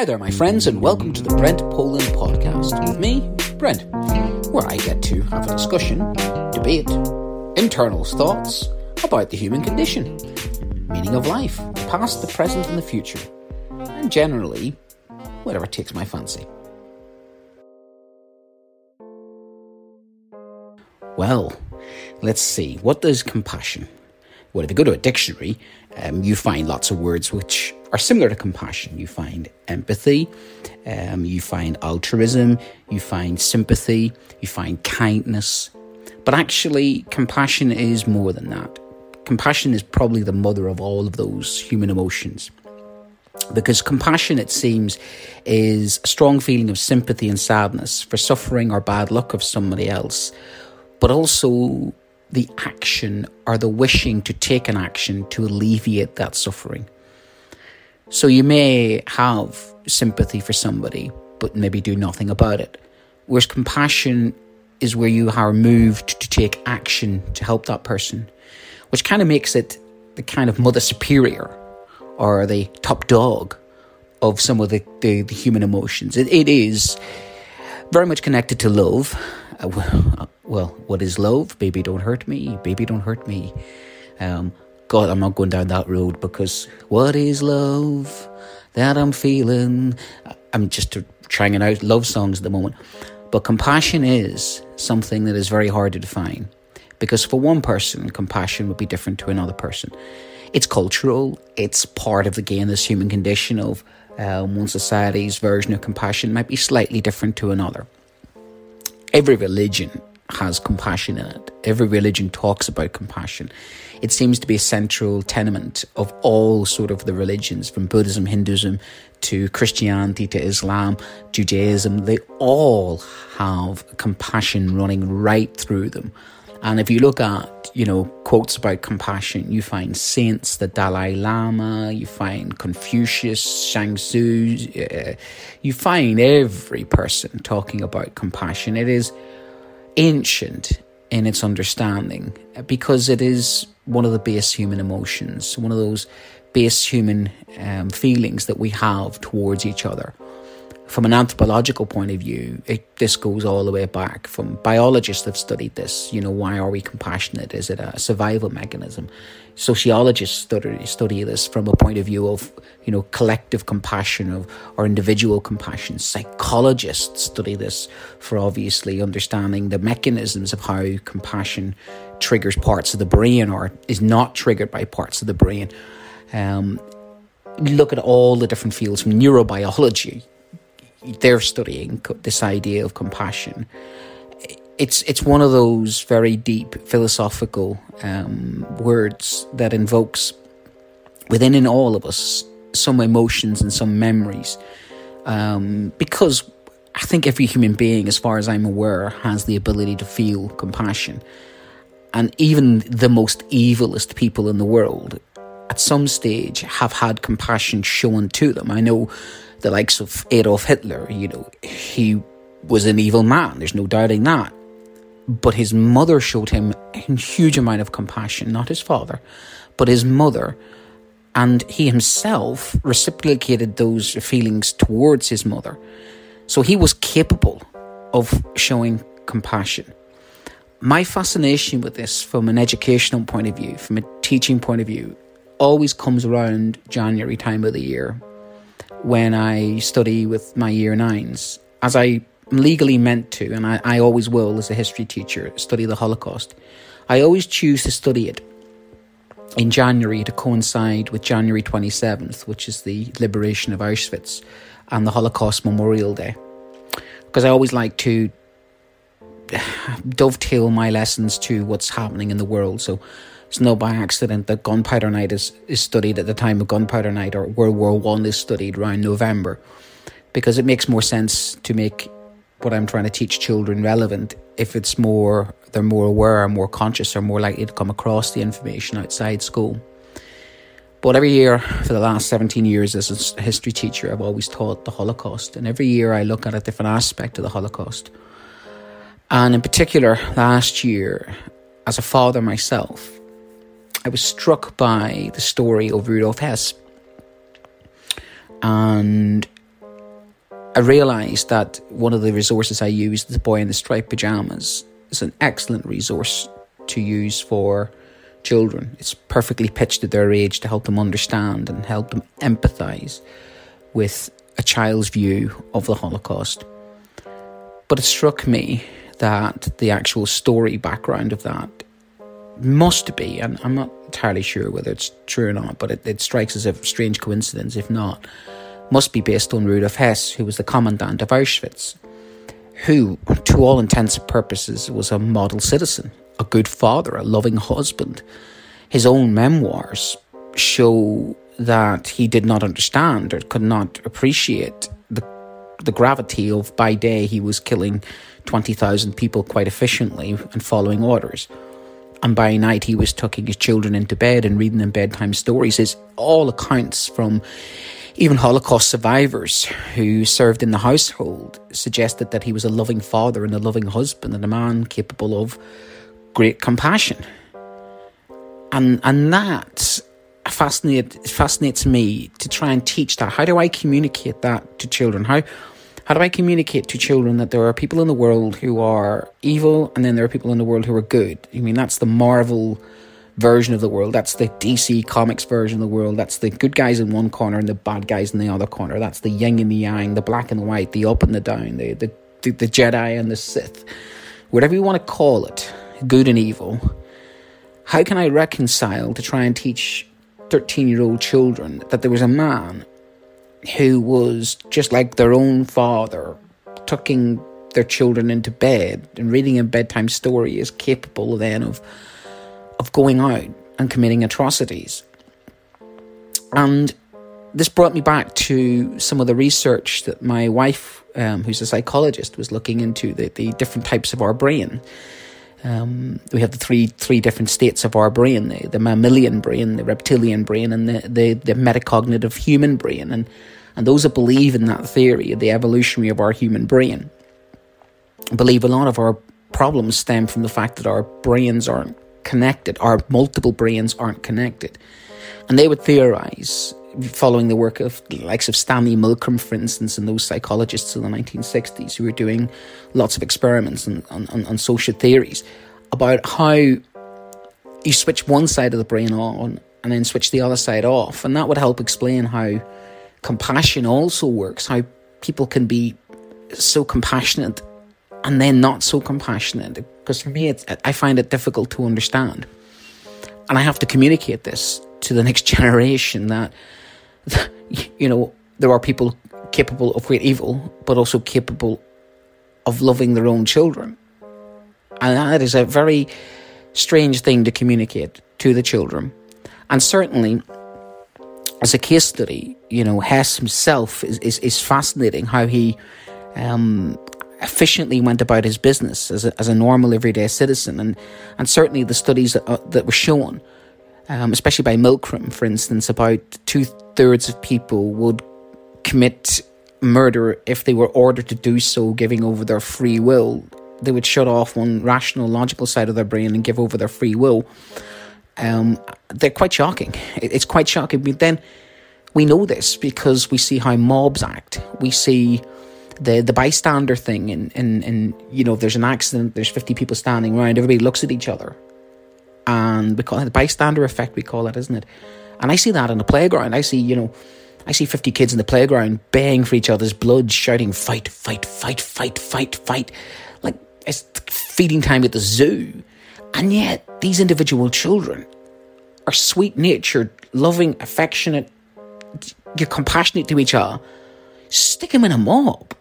Hi there, my friends, and welcome to the Brent Poland podcast with me, Brent, where I get to have a discussion, debate, internal thoughts about the human condition, meaning of life, the past, the present, and the future, and generally, whatever takes my fancy. Well, let's see. What does compassion? Well, if you go to a dictionary, um, you find lots of words which are similar to compassion. You find empathy, um, you find altruism, you find sympathy, you find kindness. But actually, compassion is more than that. Compassion is probably the mother of all of those human emotions. Because compassion, it seems, is a strong feeling of sympathy and sadness for suffering or bad luck of somebody else, but also the action or the wishing to take an action to alleviate that suffering. So you may have sympathy for somebody, but maybe do nothing about it. Whereas compassion is where you are moved to take action to help that person, which kind of makes it the kind of mother superior or the top dog of some of the, the, the human emotions. It, it is very much connected to love. Uh, well, what is love? Baby, don't hurt me. Baby, don't hurt me. Um, God, I'm not going down that road because what is love that I'm feeling? I'm just trying out love songs at the moment. But compassion is something that is very hard to define because for one person, compassion would be different to another person. It's cultural, it's part of, again, this human condition of um, one society's version of compassion might be slightly different to another. Every religion has compassion in it. Every religion talks about compassion. It seems to be a central tenement of all sort of the religions, from Buddhism, Hinduism to Christianity to Islam, Judaism. They all have compassion running right through them. And if you look at, you know, quotes about compassion, you find saints, the Dalai Lama, you find Confucius, Shang Tzu, uh, you find every person talking about compassion. It is ancient in its understanding because it is one of the base human emotions, one of those base human um, feelings that we have towards each other. From an anthropological point of view, it, this goes all the way back. From biologists have studied this. You know, why are we compassionate? Is it a survival mechanism? Sociologists study, study this from a point of view of, you know, collective compassion of, or individual compassion. Psychologists study this for obviously understanding the mechanisms of how compassion triggers parts of the brain or is not triggered by parts of the brain. Um, look at all the different fields from neurobiology they're studying this idea of compassion. It's it's one of those very deep philosophical um, words that invokes within in all of us some emotions and some memories, um, because I think every human being, as far as I'm aware, has the ability to feel compassion, and even the most evilest people in the world, at some stage, have had compassion shown to them. I know the likes of Adolf Hitler, you know, he was an evil man, there's no doubting that. But his mother showed him a huge amount of compassion, not his father, but his mother. And he himself reciprocated those feelings towards his mother. So he was capable of showing compassion. My fascination with this, from an educational point of view, from a teaching point of view, always comes around January time of the year when I study with my year nines, as I legally meant to, and I, I always will as a history teacher, study the Holocaust. I always choose to study it in January to coincide with January 27th, which is the liberation of Auschwitz and the Holocaust Memorial Day. Because I always like to dovetail my lessons to what's happening in the world. So it's no by accident that Gunpowder Night is, is studied at the time of Gunpowder Night or World War One is studied around November, because it makes more sense to make what I'm trying to teach children relevant if it's more they're more aware, more conscious, or more likely to come across the information outside school. But every year for the last 17 years as a history teacher, I've always taught the Holocaust. And every year I look at a different aspect of the Holocaust. And in particular, last year, as a father myself, I was struck by the story of Rudolf Hess. And I realised that one of the resources I used, the boy in the striped pajamas, is an excellent resource to use for children. It's perfectly pitched at their age to help them understand and help them empathise with a child's view of the Holocaust. But it struck me that the actual story background of that must be, and I'm not entirely sure whether it's true or not, but it, it strikes as a strange coincidence if not, must be based on Rudolf Hess, who was the commandant of Auschwitz, who, to all intents and purposes, was a model citizen, a good father, a loving husband. His own memoirs show that he did not understand or could not appreciate the the gravity of by day he was killing 20,000 people quite efficiently and following orders. And by night he was tucking his children into bed and reading them bedtime stories. Is all accounts from even Holocaust survivors who served in the household suggested that he was a loving father and a loving husband and a man capable of great compassion. And and that fascinate, fascinates me to try and teach that. How do I communicate that to children? How how do I communicate to children that there are people in the world who are evil and then there are people in the world who are good? I mean, that's the Marvel version of the world. That's the DC Comics version of the world. That's the good guys in one corner and the bad guys in the other corner. That's the yin and the yang, the black and the white, the up and the down, the, the, the, the Jedi and the Sith. Whatever you want to call it, good and evil. How can I reconcile to try and teach 13 year old children that there was a man who was just like their own father, tucking their children into bed and reading a bedtime story is capable then of of going out and committing atrocities. And this brought me back to some of the research that my wife, um, who's a psychologist, was looking into the, the different types of our brain. Um, we have the three three different states of our brain: the, the mammalian brain, the reptilian brain, and the, the, the metacognitive human brain. And and those that believe in that theory, of the evolutionary of our human brain, believe a lot of our problems stem from the fact that our brains aren't connected, our multiple brains aren't connected. And they would theorize, following the work of the likes of Stanley Milgram, for instance, and those psychologists in the 1960s who were doing lots of experiments on, on, on social theories about how you switch one side of the brain on and then switch the other side off. And that would help explain how compassion also works, how people can be so compassionate and then not so compassionate. Because for me, I find it difficult to understand. And I have to communicate this to the next generation that, you know, there are people capable of great evil, but also capable of loving their own children. And that is a very strange thing to communicate to the children. And certainly, as a case study, you know, Hess himself is, is, is fascinating how he um, efficiently went about his business as a, as a normal everyday citizen. And, and certainly the studies that, uh, that were shown, um, especially by Milgram, for instance, about two thirds of people would commit murder if they were ordered to do so, giving over their free will. They would shut off one rational, logical side of their brain and give over their free will. Um, they're quite shocking. It's quite shocking. But then we know this because we see how mobs act. We see the the bystander thing, and and and you know, there's an accident. There's fifty people standing around. Everybody looks at each other, and we call it the bystander effect. We call it, isn't it? And I see that in the playground. I see, you know, I see 50 kids in the playground baying for each other's blood, shouting, fight, fight, fight, fight, fight, fight. Like it's feeding time at the zoo. And yet, these individual children are sweet natured, loving, affectionate, you're compassionate to each other. Stick them in a mob.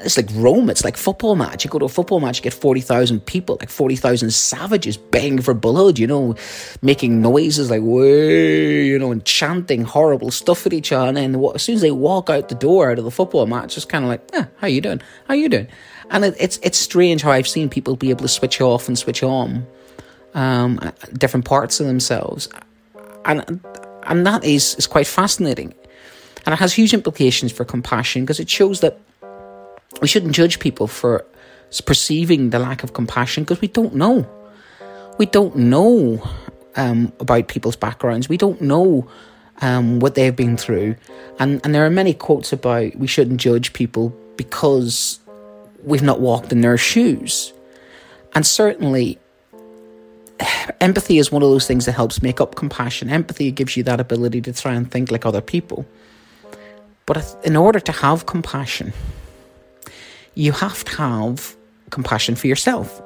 It's like Rome, it's like football match. You go to a football match, you get 40,000 people, like 40,000 savages begging for blood, you know, making noises like, way, you know, and chanting horrible stuff at each other. And as soon as they walk out the door out of the football match, it's kind of like, eh, how you doing? How you doing? And it, it's, it's strange how I've seen people be able to switch off and switch on um, different parts of themselves. And, and that is, is quite fascinating. And it has huge implications for compassion because it shows that we shouldn't judge people for perceiving the lack of compassion because we don't know. We don't know um, about people's backgrounds. We don't know um, what they've been through. And, and there are many quotes about we shouldn't judge people because we've not walked in their shoes. And certainly, empathy is one of those things that helps make up compassion. Empathy gives you that ability to try and think like other people. But in order to have compassion, you have to have compassion for yourself.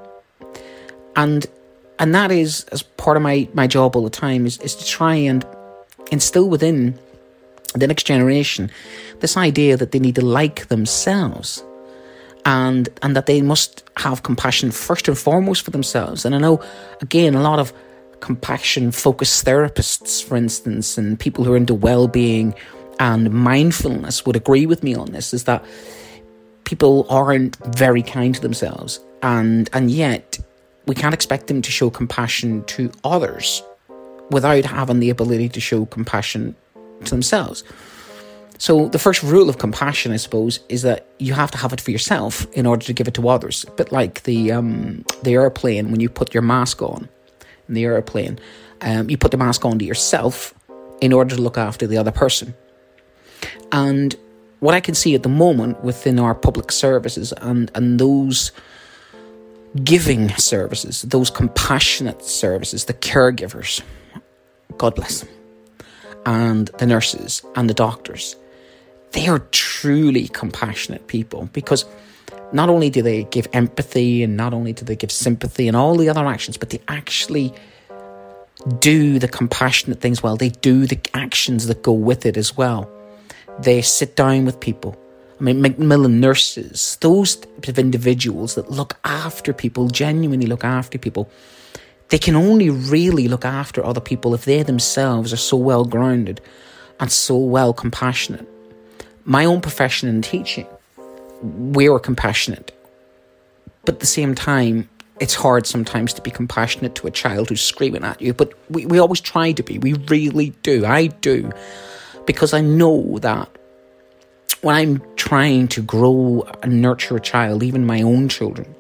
And and that is as part of my, my job all the time is, is to try and instill within the next generation this idea that they need to like themselves and and that they must have compassion first and foremost for themselves. And I know again a lot of compassion focused therapists, for instance, and people who are into well being and mindfulness would agree with me on this is that people aren't very kind to themselves and and yet we can't expect them to show compassion to others without having the ability to show compassion to themselves. So, the first rule of compassion, I suppose, is that you have to have it for yourself in order to give it to others. A bit like the um, the airplane when you put your mask on in the airplane, um, you put the mask on to yourself in order to look after the other person. And what I can see at the moment within our public services and, and those giving services, those compassionate services, the caregivers, God bless them, and the nurses and the doctors they are truly compassionate people because not only do they give empathy and not only do they give sympathy and all the other actions, but they actually do the compassionate things well. They do the actions that go with it as well. They sit down with people. I mean, Macmillan nurses, those type of individuals that look after people, genuinely look after people, they can only really look after other people if they themselves are so well grounded and so well compassionate my own profession in teaching, we are compassionate. But at the same time, it's hard sometimes to be compassionate to a child who's screaming at you. But we, we always try to be. We really do. I do. Because I know that when I'm trying to grow and nurture a child, even my own children,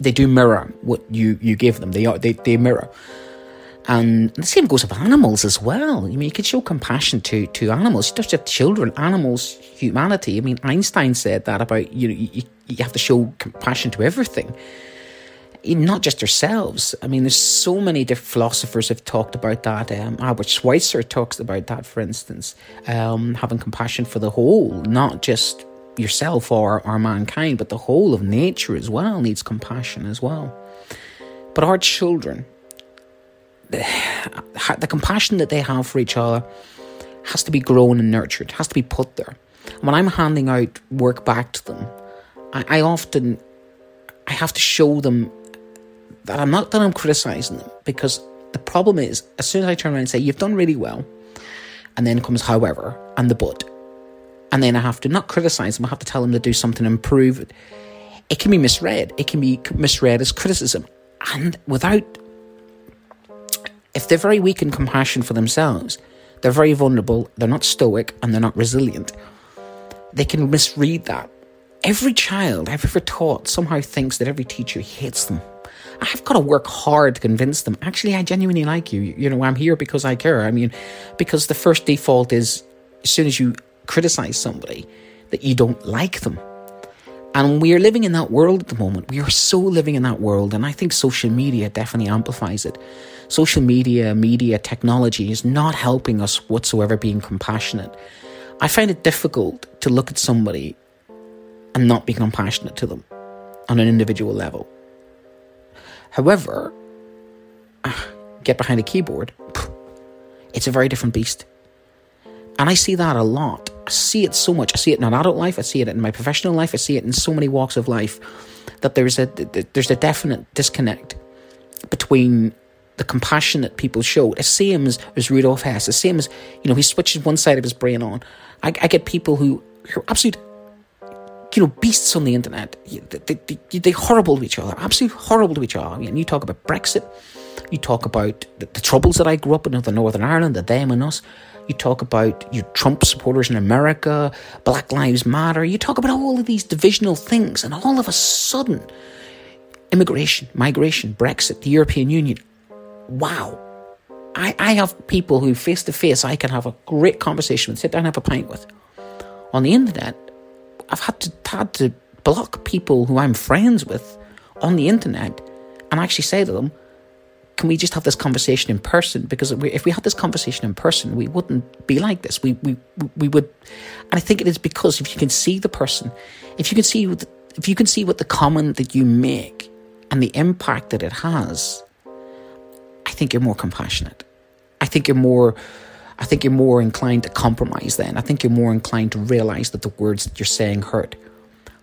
they do mirror what you, you give them. They are they, they mirror. And the same goes with animals as well. I mean, you could show compassion to, to animals. You just have children, animals, humanity. I mean, Einstein said that about, you know, you, you have to show compassion to everything, not just ourselves. I mean, there's so many different philosophers have talked about that. Um, Albert Schweitzer talks about that, for instance, um, having compassion for the whole, not just yourself or, or mankind, but the whole of nature as well needs compassion as well. But our children, the compassion that they have for each other has to be grown and nurtured, has to be put there. When I'm handing out work back to them, I, I often I have to show them that I'm not that I'm criticizing them because the problem is as soon as I turn around and say you've done really well, and then comes however and the but, and then I have to not criticize them, I have to tell them to do something to improve it. It can be misread. It can be misread as criticism, and without if they're very weak in compassion for themselves, they're very vulnerable, they're not stoic, and they're not resilient, they can misread that. Every child I've ever taught somehow thinks that every teacher hates them. I've got to work hard to convince them. Actually, I genuinely like you. You know, I'm here because I care. I mean, because the first default is as soon as you criticize somebody, that you don't like them. And we are living in that world at the moment. We are so living in that world. And I think social media definitely amplifies it. Social media, media, technology is not helping us whatsoever being compassionate. I find it difficult to look at somebody and not be compassionate to them on an individual level. However, get behind a keyboard, it's a very different beast. And I see that a lot. I see it so much. I see it in adult life. I see it in my professional life. I see it in so many walks of life that there's a there's a definite disconnect between the compassion that people show. The same as, Rudolf Hess. The same as you know he switches one side of his brain on. I, I get people who are absolute you know beasts on the internet. They, they, they, are horrible to each other. Absolutely horrible to each other. And you talk about Brexit. You talk about the, the troubles that I grew up in, the Northern Ireland, the them and us. You talk about your Trump supporters in America, Black Lives Matter. You talk about all of these divisional things, and all of a sudden, immigration, migration, Brexit, the European Union. Wow. I, I have people who face to face I can have a great conversation with, sit down and have a pint with. On the internet, I've had to had to block people who I'm friends with on the internet and actually say to them, can we just have this conversation in person? Because if we had this conversation in person, we wouldn't be like this. We we we would, and I think it is because if you can see the person, if you can see if you can see what the comment that you make and the impact that it has, I think you're more compassionate. I think you're more. I think you're more inclined to compromise. Then I think you're more inclined to realize that the words that you're saying hurt.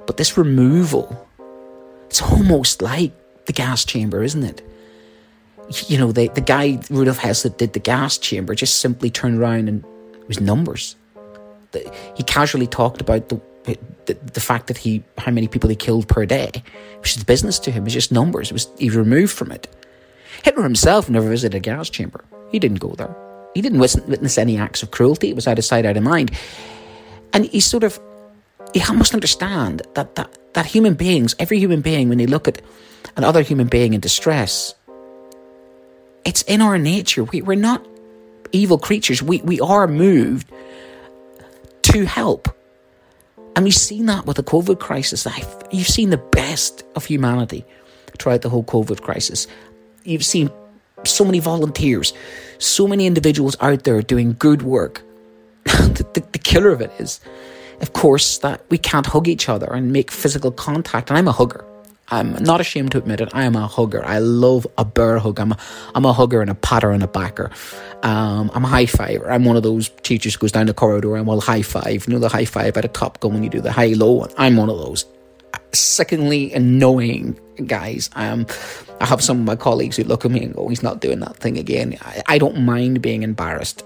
But this removal, it's almost like the gas chamber, isn't it? you know, the, the guy, Rudolf Hess, that did the gas chamber, just simply turned around and it was numbers. The, he casually talked about the, the, the fact that he how many people he killed per day, which is business to him. It was just numbers. It was he removed from it. Hitler himself never visited a gas chamber. He didn't go there. He didn't witness any acts of cruelty. It was out of sight, out of mind. And he sort of he must understand that that that human beings, every human being, when they look at another human being in distress, it's in our nature. We, we're not evil creatures. We, we are moved to help. And we've seen that with the COVID crisis. You've seen the best of humanity throughout the whole COVID crisis. You've seen so many volunteers, so many individuals out there doing good work. the, the, the killer of it is, of course, that we can't hug each other and make physical contact. And I'm a hugger. I'm not ashamed to admit it. I am a hugger. I love a bear hug. I'm a, I'm a hugger and a patter and a backer. Um, I'm a high fiver. I'm one of those teachers who goes down the corridor and will high five. You know the high five at a top gun when you do the high low. One. I'm one of those. Sickeningly annoying guys. Um, I have some of my colleagues who look at me and go, "He's not doing that thing again." I, I don't mind being embarrassed.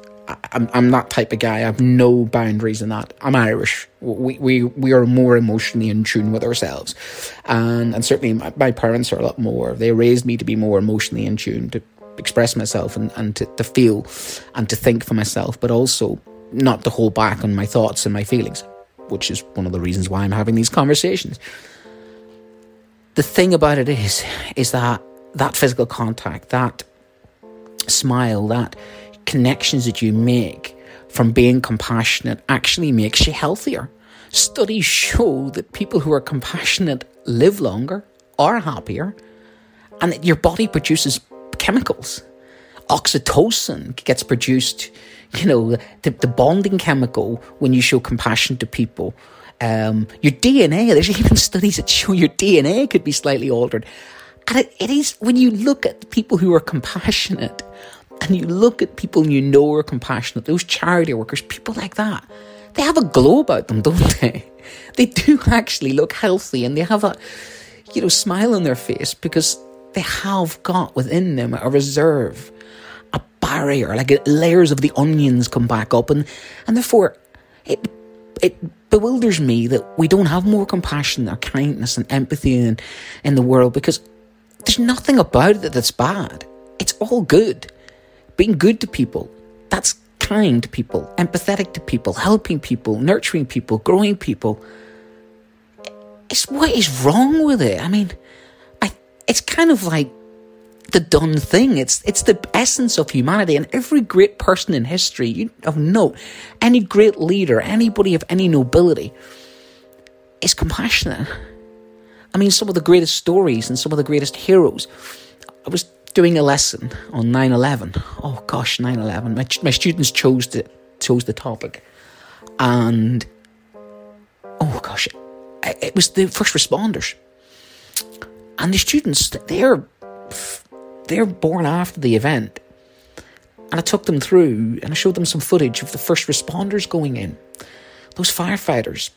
I'm, I'm that type of guy. I have no boundaries in that. I'm Irish. We, we, we are more emotionally in tune with ourselves. And, and certainly my, my parents are a lot more. They raised me to be more emotionally in tune, to express myself and, and to, to feel and to think for myself, but also not to hold back on my thoughts and my feelings, which is one of the reasons why I'm having these conversations. The thing about it is, is that that physical contact, that smile, that connections that you make from being compassionate actually makes you healthier. Studies show that people who are compassionate live longer, are happier, and that your body produces chemicals. Oxytocin gets produced, you know, the, the bonding chemical when you show compassion to people. Um, your DNA, there's even studies that show your DNA could be slightly altered. And it, it is when you look at people who are compassionate, and you look at people you know are compassionate, those charity workers, people like that, they have a glow about them, don't they? They do actually look healthy and they have a, you know, smile on their face because they have got within them a reserve, a barrier, like layers of the onions come back up, and and therefore, it it bewilders me that we don't have more compassion or kindness and empathy in in the world because there's nothing about it that's bad. It's all good being good to people. That's kind to people, empathetic to people, helping people, nurturing people, growing people. It's what is wrong with it? I mean, I, it's kind of like the done thing. It's it's the essence of humanity, and every great person in history, you of note, any great leader, anybody of any nobility, is compassionate. I mean, some of the greatest stories and some of the greatest heroes. I was doing a lesson on 9-11. Oh gosh, 9-11. My, my students chose the, chose the topic. And, oh gosh, it was the first responders. And the students, they're, they're born after the event. And I took them through and I showed them some footage of the first responders going in. Those firefighters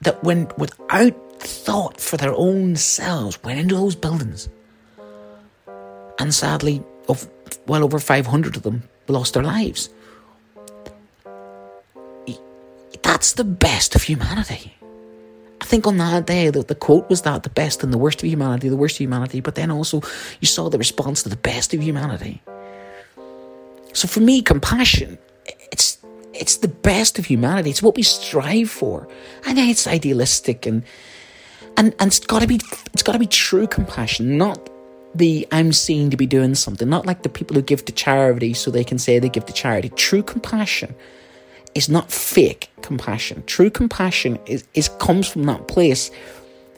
that went without thought for their own selves, went into those buildings and sadly, of well over 500 of them lost their lives. That's the best of humanity. Think on that day, that the quote was that the best and the worst of humanity, the worst of humanity, but then also you saw the response to the best of humanity. So for me, compassion, it's it's the best of humanity. It's what we strive for. I know it's idealistic and and and it's gotta be it's gotta be true compassion, not the I'm seen to be doing something, not like the people who give to charity so they can say they give to charity. True compassion is not fake compassion. True compassion is, is comes from that place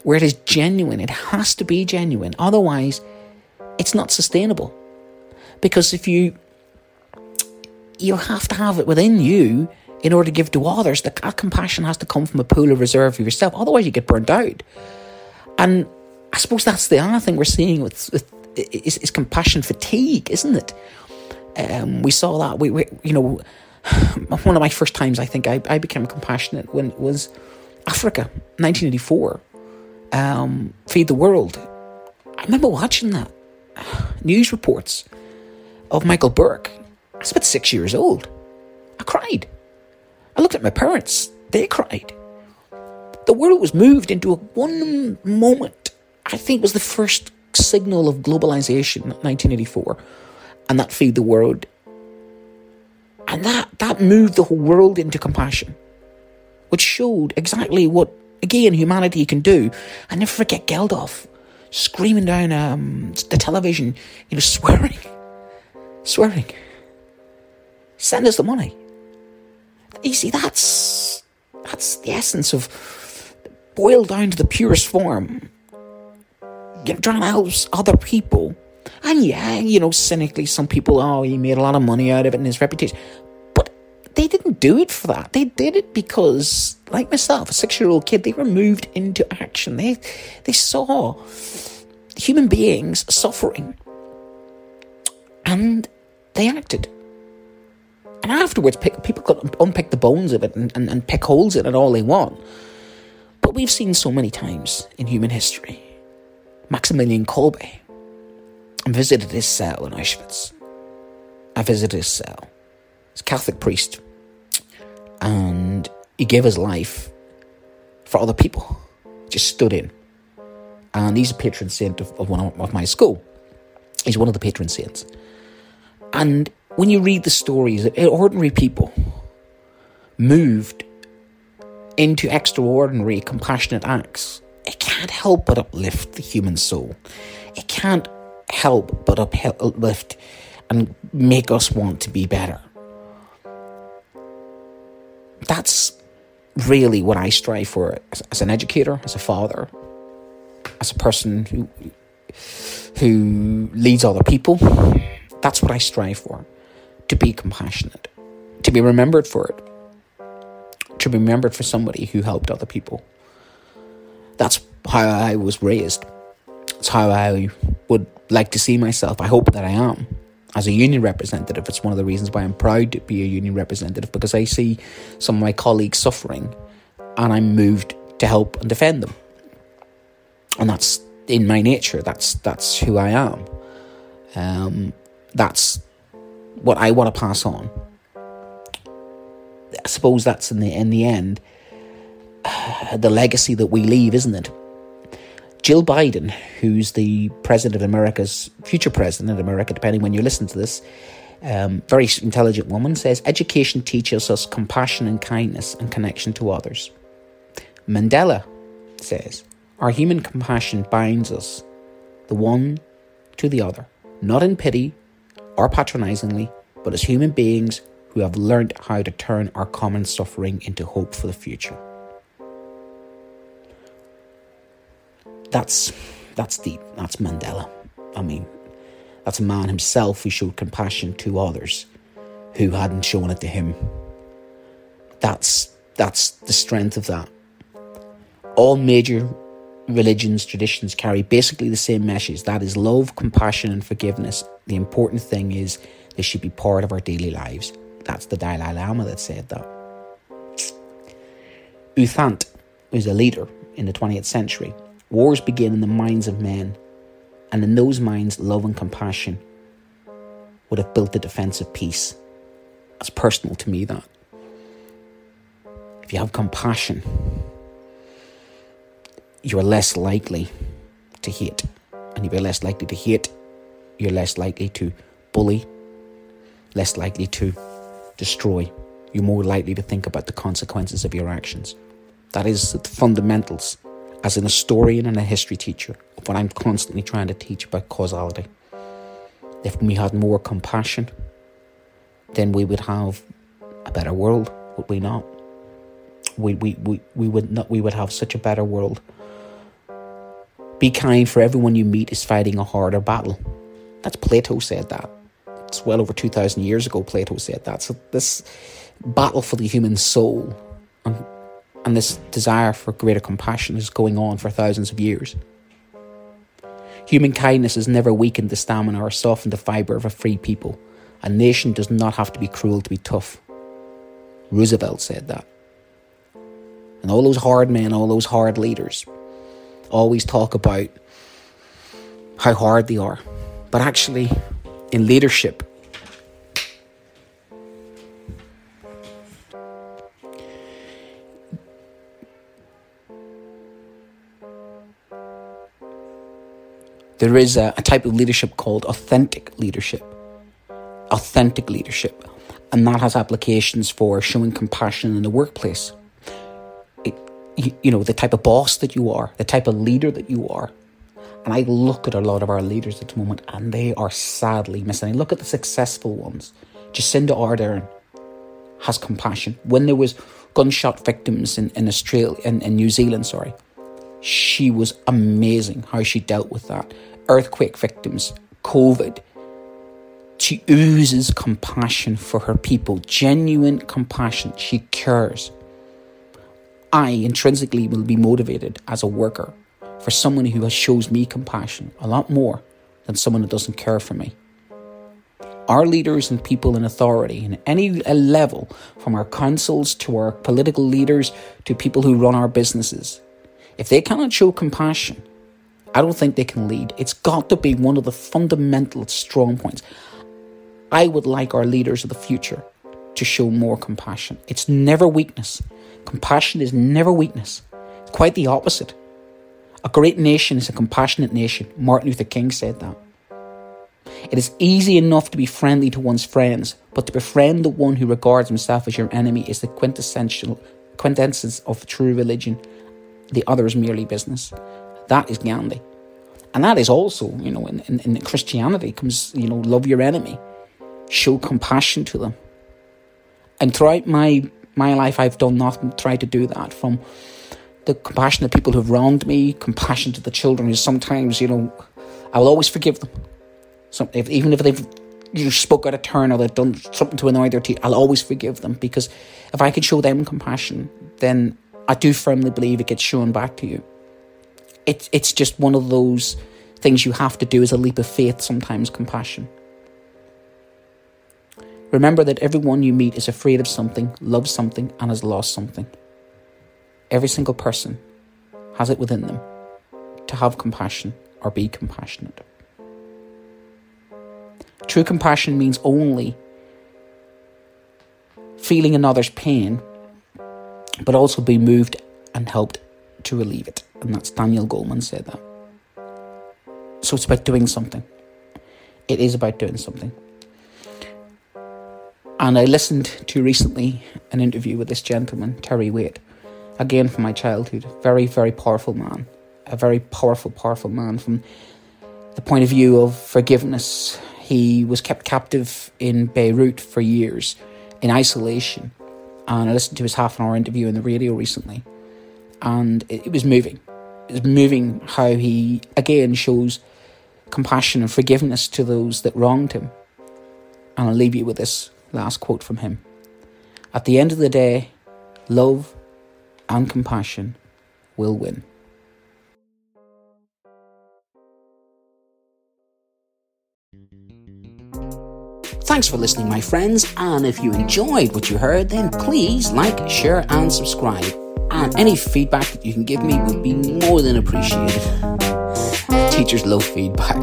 where it is genuine. It has to be genuine. Otherwise, it's not sustainable. Because if you you have to have it within you in order to give to others, that compassion has to come from a pool of reserve for yourself. Otherwise, you get burnt out. And I suppose that's the other thing we're seeing with, with is, is compassion fatigue, isn't it? Um, we saw that. We, we, you know, one of my first times I think I, I became compassionate when it was Africa, 1984. Um, Feed the World. I remember watching that news reports of Michael Buerk. I was about six years old. I cried. I looked at my parents. They cried. The world was moved into a one moment. I think was the first signal of globalization, 1984, and that feed the world. And that, that moved the whole world into compassion, which showed exactly what, again, humanity can do. I never forget Geldof screaming down um, the television, you know, swearing, swearing. Send us the money. You see, that's that's the essence of boiled down to the purest form trying to help other people. And yeah, you know, cynically, some people, oh, he made a lot of money out of it and his reputation. But they didn't do it for that. They did it because, like myself, a six year old kid, they were moved into action. They, they saw human beings suffering and they acted. And afterwards, people could unpick the bones of it and, and, and pick holes in it all they want. But we've seen so many times in human history Maximilian Kolbe. Visited his cell in Auschwitz. I visited his cell. He's a Catholic priest. And he gave his life for other people. Just stood in. And he's a patron saint of, of one of my school. He's one of the patron saints. And when you read the stories of ordinary people moved into extraordinary compassionate acts it can't help but uplift the human soul. It can't help but uplift and make us want to be better. That's really what I strive for as, as an educator, as a father, as a person who who leads other people. That's what I strive for. To be compassionate. To be remembered for it. To be remembered for somebody who helped other people. That's how I was raised. It's how I would like to see myself. I hope that I am. As a union representative, it's one of the reasons why I'm proud to be a union representative because I see some of my colleagues suffering and I'm moved to help and defend them. And that's in my nature. That's that's who I am. Um, that's what I want to pass on. I suppose that's in the in the end the legacy that we leave, isn't it? Jill Biden, who's the president of America's future president of America, depending when you listen to this, um, very intelligent woman, says education teaches us compassion and kindness and connection to others. Mandela says our human compassion binds us, the one to the other, not in pity or patronizingly, but as human beings who have learned how to turn our common suffering into hope for the future. That's that's deep. That's Mandela. I mean, that's a man himself who showed compassion to others who hadn't shown it to him. That's that's the strength of that. All major religions, traditions carry basically the same message. That is love, compassion, and forgiveness. The important thing is they should be part of our daily lives. That's the Dalai Lama that said that. U Thant was a leader in the 20th century Wars begin in the minds of men, and in those minds, love and compassion would have built the defence of peace. That's personal to me, that. If you have compassion, you're less likely to hate. And if you're less likely to hate, you're less likely to bully, less likely to destroy. You're more likely to think about the consequences of your actions. That is the fundamentals as an historian and a history teacher of what I'm constantly trying to teach about causality. If we had more compassion, then we would have a better world, would we not? We, we, we, we would not we would have such a better world. Be kind for everyone you meet is fighting a harder battle. That's Plato said that. It's well over 2,000 years ago Plato said that. So this battle for the human soul and, and this desire for greater compassion is going on for thousands of years. Human kindness has never weakened the stamina or softened the fibre of a free people. A nation does not have to be cruel to be tough. Roosevelt said that. And all those hard men, all those hard leaders, always talk about how hard they are. But actually, in leadership, there is a, a, type of leadership called authentic leadership. Authentic leadership. And that has applications for showing compassion in the workplace. It, you, you know, the type of boss that you are, the type of leader that you are. And I look at a lot of our leaders at the moment and they are sadly missing. I look at the successful ones. Jacinda Ardern has compassion. When there was gunshot victims in, in Australia in, in New Zealand, sorry, she was amazing how she dealt with that. Earthquake victims, COVID, she oozes compassion for her people, genuine compassion. She cares. I intrinsically will be motivated as a worker for someone who shows me compassion a lot more than someone who doesn't care for me. Our leaders and people in authority, in any level, from our councils to our political leaders to people who run our businesses, if they cannot show compassion, I don't think they can lead. It's got to be one of the fundamental strong points. I would like our leaders of the future to show more compassion. It's never weakness. Compassion is never weakness. It's quite the opposite. A great nation is a compassionate nation. Martin Luther King said that. It is easy enough to be friendly to one's friends, but to befriend the one who regards himself as your enemy is the quintessential quintessence of true religion. The other is merely business. That is Gandhi. And that is also, you know, in, in, in Christianity comes, you know, love your enemy show compassion to them. And throughout my my life, I've done nothing try to do that. From the compassion to people who've wronged me, compassion to the children who sometimes, you know, I will always forgive them. So if, even if they've you know, spoke out of turn or they've done something to annoy their teeth, I'll always forgive them because if I can show them compassion, then I do firmly believe it gets shown back to you. It's it's just one of those things you have to do as a leap of faith. Sometimes compassion. Remember that everyone you meet is afraid of something, loves something, and has lost something. Every single person has it within them to have compassion or be compassionate. True compassion means only feeling another's pain, but also be moved and helped to relieve it. And that's Daniel Goleman said that. So it's about doing something. It is about doing something. And I listened to recently an interview with this gentleman, Terry Waite, again from my childhood. Very, very powerful man. A very powerful, powerful man from the point of view of forgiveness. He was kept captive in Beirut for years in isolation. And I listened to his half an hour interview on the radio recently. And it, it was moving. It was moving how he, again, shows compassion and forgiveness to those that wronged him. And I'll leave you with this Last quote from him. At the end of the day, love and compassion will win. Thanks for listening, my friends, and if you enjoyed what you heard, then please like, share, and subscribe. And any feedback that you can give me would be more than appreciated. Teachers love feedback.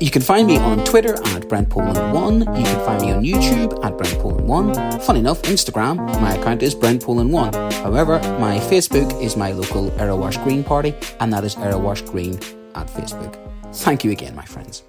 You can find me on Twitter at BrentPoland1. You can find me on YouTube at BrentPoland1. Fun enough, Instagram, my account is BrentPoland1. However, my Facebook is my local Erewash Green party, and that is Erewash Green at Facebook. Thank you again, my friends.